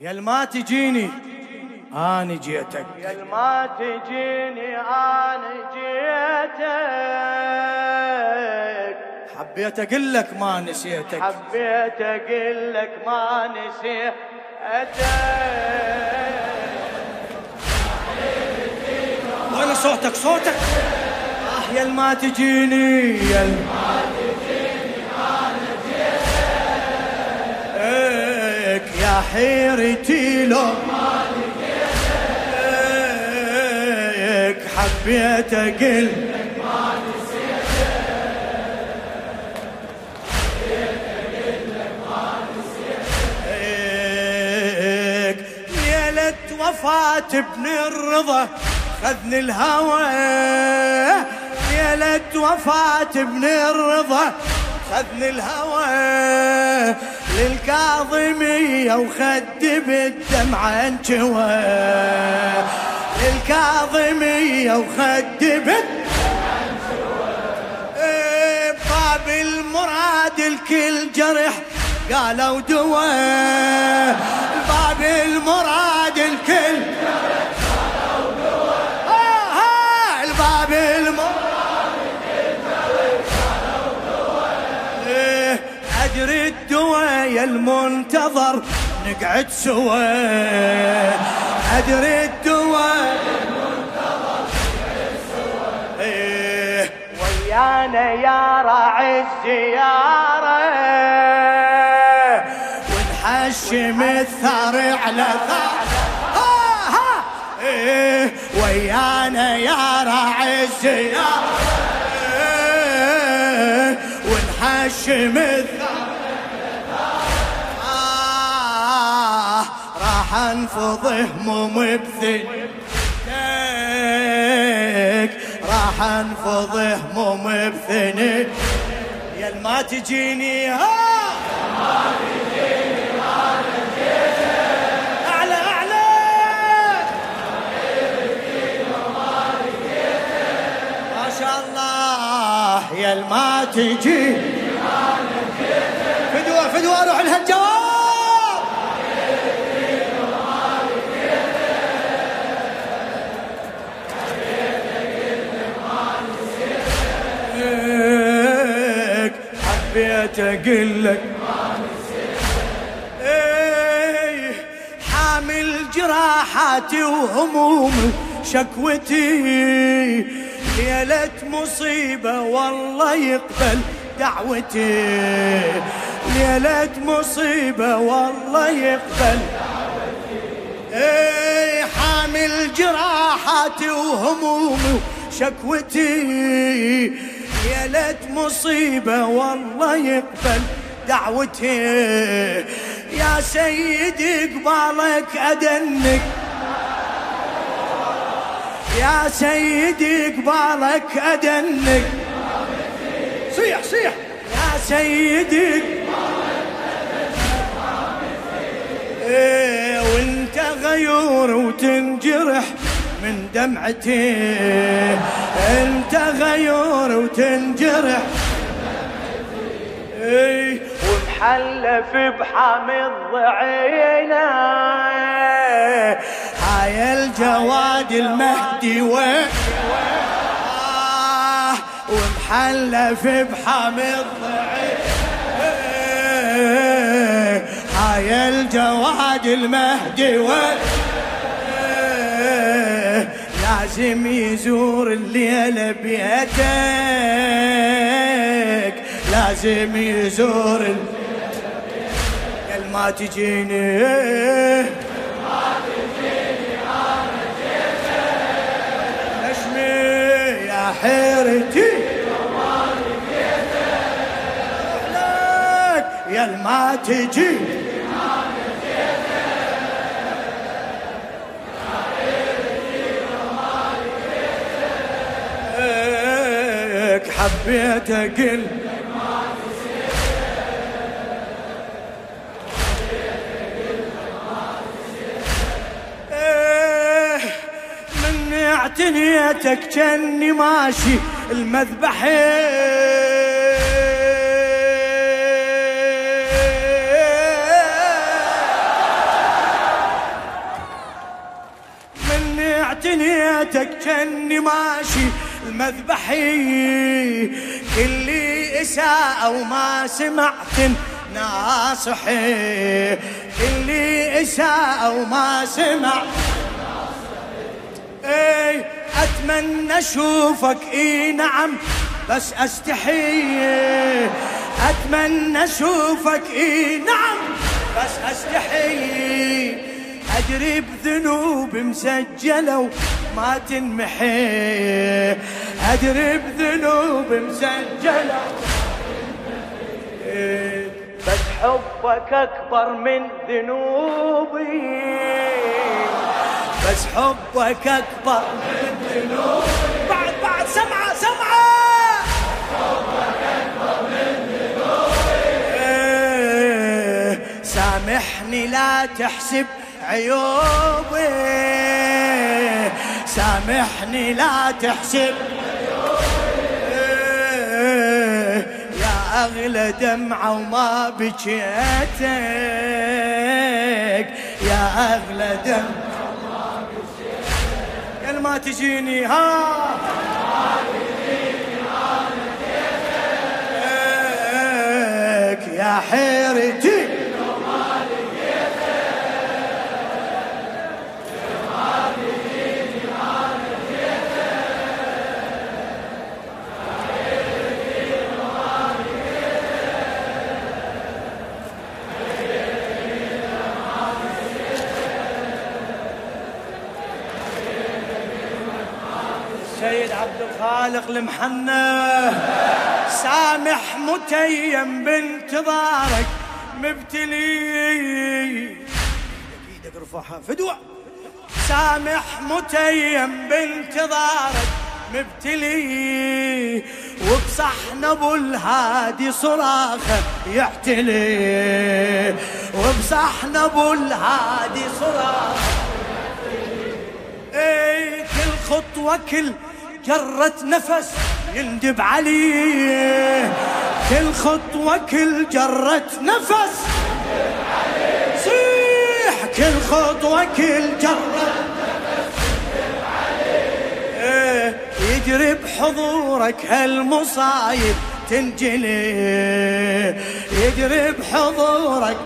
يا ما تجيني أنا جيتك. يا ما تجيني أنا جيتك. حبيت أقول لك ما نسيتك. حبيت أقول لك ما نسيتك. وين صوتك؟ صوتك. آه يا ما تجيني يا ما حيرتي لو ما حبيت أقل وفاة ابن الرضا خذني الهوى. ليلة وفاة ابن الرضا خذني الهوى. للكاظمية وخد بالدمعة انجوى للكاظمية وخد بالدمعة إيه، باب المراد الكل جرح قالوا دواء باب المراد الكل جرح المنتظر نقعد سوا. أدري الدواء إيه. ويانا يا راعي الزيارة. ونحشم الثار على ثار. ها. إيه. ويانا يا راعي الزيارة. إيه. ونحشم الثار. انفض هموم بثنيك راح انفض هموم بثنيك يا ما تجيني ها. أعلى أعلى. ما شاء الله يا ما تجي فدوة فدوة روح لها. أقول لك. إيه، حامل جراحاتي وهمومي شكوتي. ليلة مصيبة والله يقبل دعوتي. ليلة مصيبة والله يقبل. إيه حامل جراحاتي وهمومي وشكوتي يا ليت مصيبة والله يقبل دعوتي. يا سيدي قبالك أدنك. يا سيدي قبالك أدنك. صيح صيح. يا سيدي إيه وانت غيور وتنجرح. من دمعتي. انت غيور وتنجرح. إيه ومحلف بحامي الضعينة. هاي الجواد المهدي وين؟ آه. ومحلف بحامي الضعيف إيه، هاي الجواد المهدي وين؟ لازم يزور الليلة بيتك لازم يزور الليلة قال ما تجيني نشمي يا حيرتي يا ما تجي حبيت أقل. إيه، اعتنيتك جني ماشي المذبحين اعتنيتك جني ماشي المذبحي كل إساءة وما سمعت ناصحي. كل إساءة وما سمعت. اي أتمنى أشوفك إي نعم بس أستحي. أتمنى أشوفك إي نعم بس أستحي. أدري بذنوب مسجلة وما تنمحي. أدري بذنوب مسجلة. بس حبك أكبر من ذنوبي. بس حبك أكبر من ذنوبي. بعد بعد سمعه سمعة. إيه، سامحني لا تحسب عيوبي. سامحني لا تحسب إيه، يا اغلى دمعه وما بكيتك يا اغلى دمعه يا ما تجيني ها يا حيرتي عبد الخالق المحنى سامح متيم بانتظارك. مبتلي. إيدك رفعها. فدوة. سامح متيم بانتظارك. مبتلي. وبصحن ابو الهادي صراخة يعتلي. وبصحن ابو الهادي صراخة. اي كل خطوة كل جرة نفس يندب عليه. كل خطوة كل جرة نفس. صيح كل خطوة كل جرة إيه، يجري بحضورك هالمصايب تنجلي. يجري بحضورك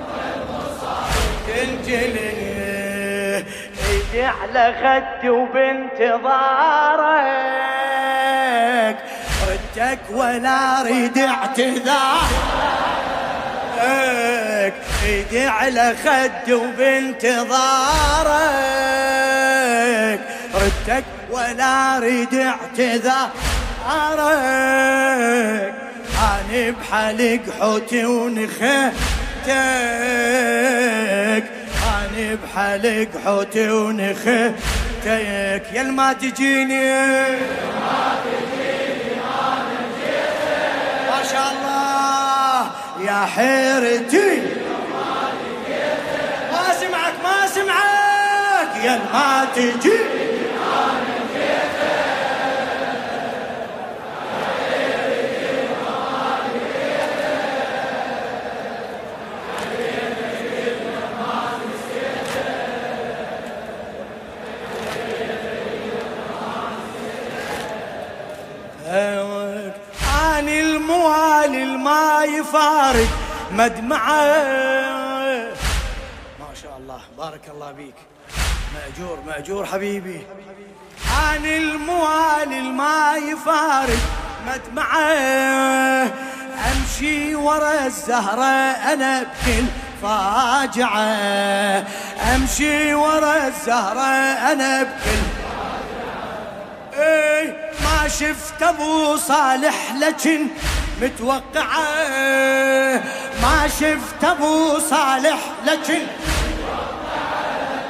تنجلي. ايدي على خدي وبانتظارك ردك ولا اريد اعتذارك. ايدي على خدي وبانتظارك ردك ولا اريد اعتذارك. اني بحلق حوتي ونخيتك. اني بحلق حوتي ونخيتك يا ما تجيني ما شاء الله. يا حيرتي. ما سمعك ما سمعك. يا ما تجي هواك اني الموالي الما يفارق مدمعة. ما شاء الله بارك الله بيك مأجور مأجور حبيبي. اني الموالي الما يفارق مدمعة. أمشي ورا الزهرة أنا بكل فاجعة. أمشي ورا الزهرة أنا بكل. إيه. ما شفت ابو صالح لكن متوقعة. ما شفت ابو صالح لكن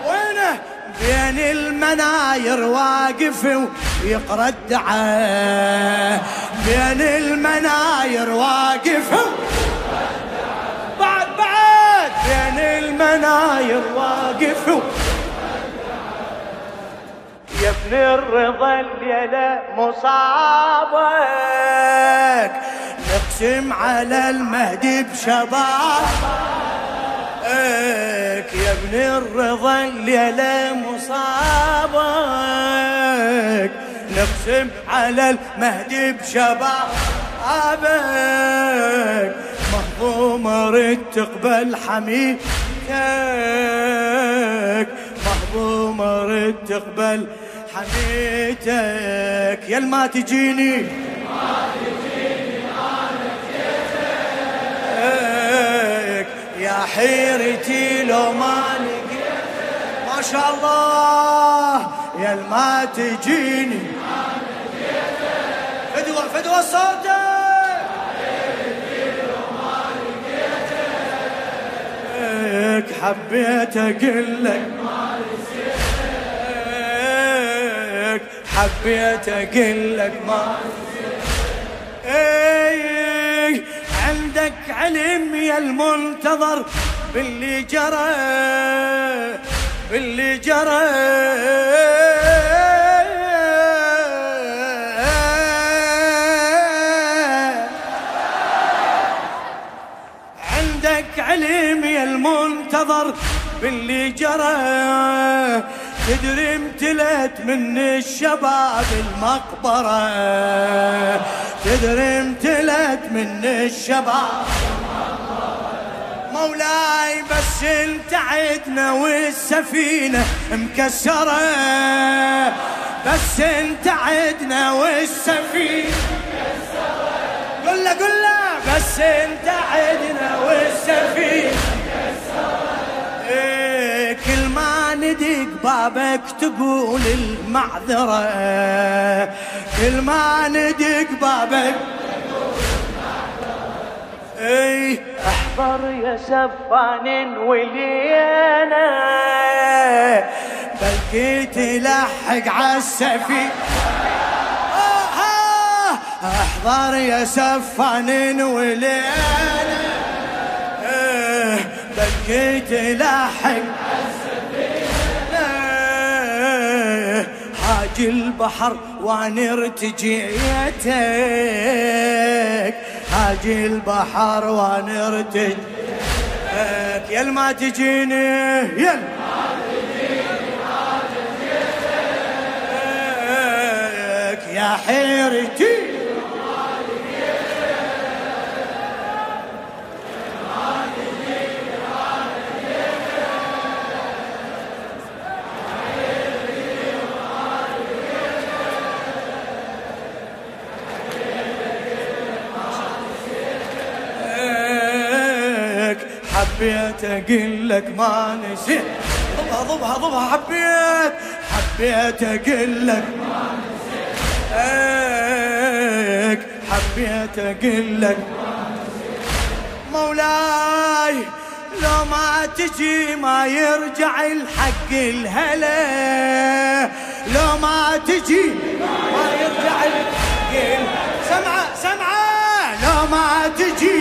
وينه؟ بين المناير واقف ويقرأ الدعاء. بين المناير واقف بعد بعد. بين المناير واقف يا ابن الرضا الليلة مصابك. نقسم على المهدي بشبابك. يا ابن الرضا الليلة مصابك. نقسم على المهدي بشبابك. مهضوم رد تقبل حميتك مهضوم رد تقبل حميتك يا ما تجيني. يا حيرتي لو ما لقيتك. ما شاء الله يا ما تجيني. فدوة فدوة صوتك. حبيت أقول لك حبيت أقول لك ما إيه عندك علم يا المنتظر باللي جرى باللي جرى. عندك علم يا المنتظر باللي جرى. تدري امتلت من الشباب المقبرة؟ تدري امتلت من الشباب مولاي بس انت عدنا والسفينة مكسرة. بس انت عدنا والسفينة مكسرة. قل له قل له. بس انت عدنا والسفينة بابك تقول المعذرة. كل ما ندق بابك. إيه أحضر يا سفان ولينا. بلكي تلحق عالسفينة آه، أحضر يا سفان ولينا. بلكي تلحق البحر وأنا ارتجيتك حاج البحر وأنا ارتجيتك يا ما تجيني يا يا حيرتي حبيت أقول لك ما نسيت. ضبها ضبها ضبها حبيت. حبيت أقول لك ما نسيت. حبيت أقول لك مولاي لو ما تجي ما يرجع الحق الهلا. لو ما تجي ما يرجع الحق سمعة سمعة لو ما تجي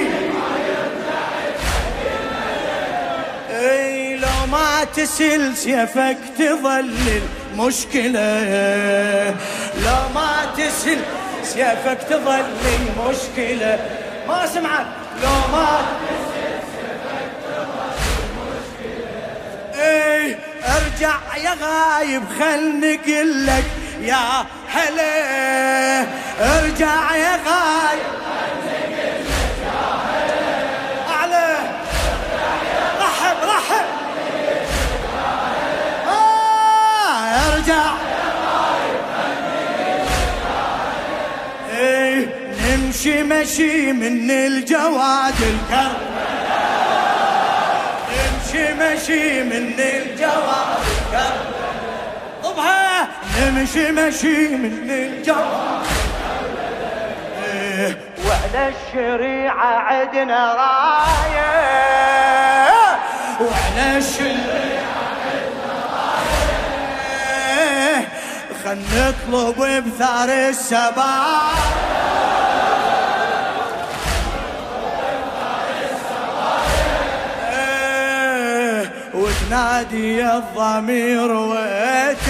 تسل سيفك تظل المشكلة لو ما تسل سيفك تظل المشكلة ما سمعت؟ لو ما إيه أرجع يا غايب خل نقلك يا هلا. أرجع يا غايب. ارجع إيه نمشي مشي من الجواد الكرم نمشي مشي من الجواد الكرم طبها نمشي مشي من الجواد إيه وعلى الشريعة عدنا راية. وعلى الشريعة خل نطلب بثار السباب إيه، وتنادي الضمير ويتك.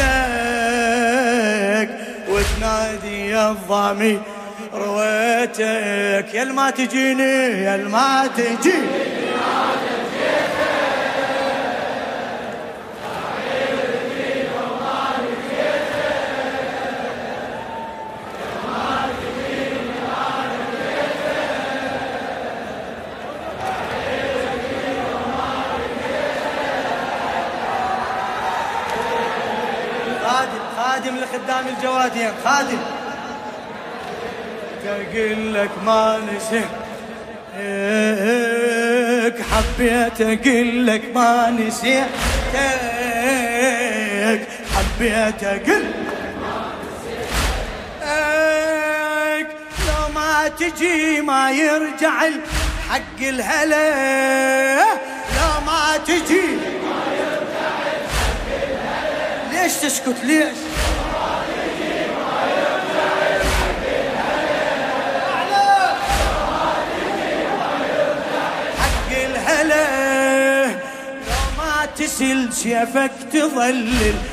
وتنادي الضمير رويتك يا ما تجيني يا ما تجيني. لخدام الجوادين خادم. أقول لك ما نسيت. حبيت أقول لك ما نسيتك حبيت أقول لو ما تجي ما يرجع حق الهلا. لو ما تجي ما يرجع حق الهلا. ليش تسكت؟ ليش؟ تسل سيفك تظل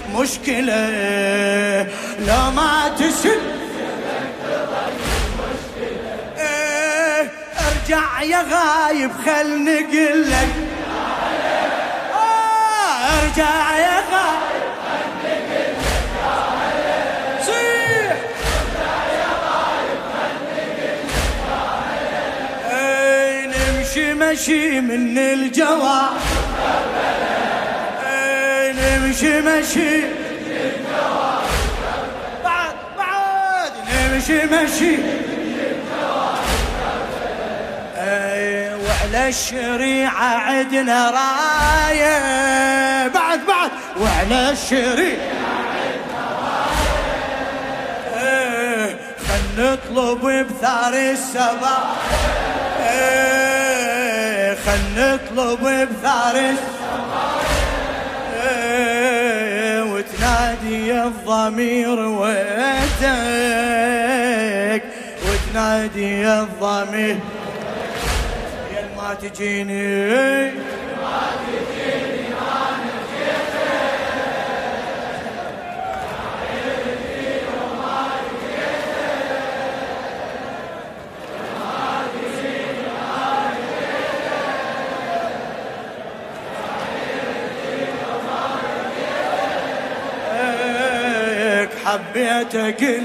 المشكلة لا ما تسل إيه أرجع يا غايب خل نقلك آه أرجع يا غايب إيه، مشي من الجواب نمشي مشي بعد بعد نمشي مشي. أي وعلى الشريعة عدنا راية. بعد بعد وعلى الشريعة نطلب بثار السبا خل نطلب بثار السبا وتنادي الضمير ويتك وتنادي الضمير. يا ما تجيني ما تجيني حبيت أقل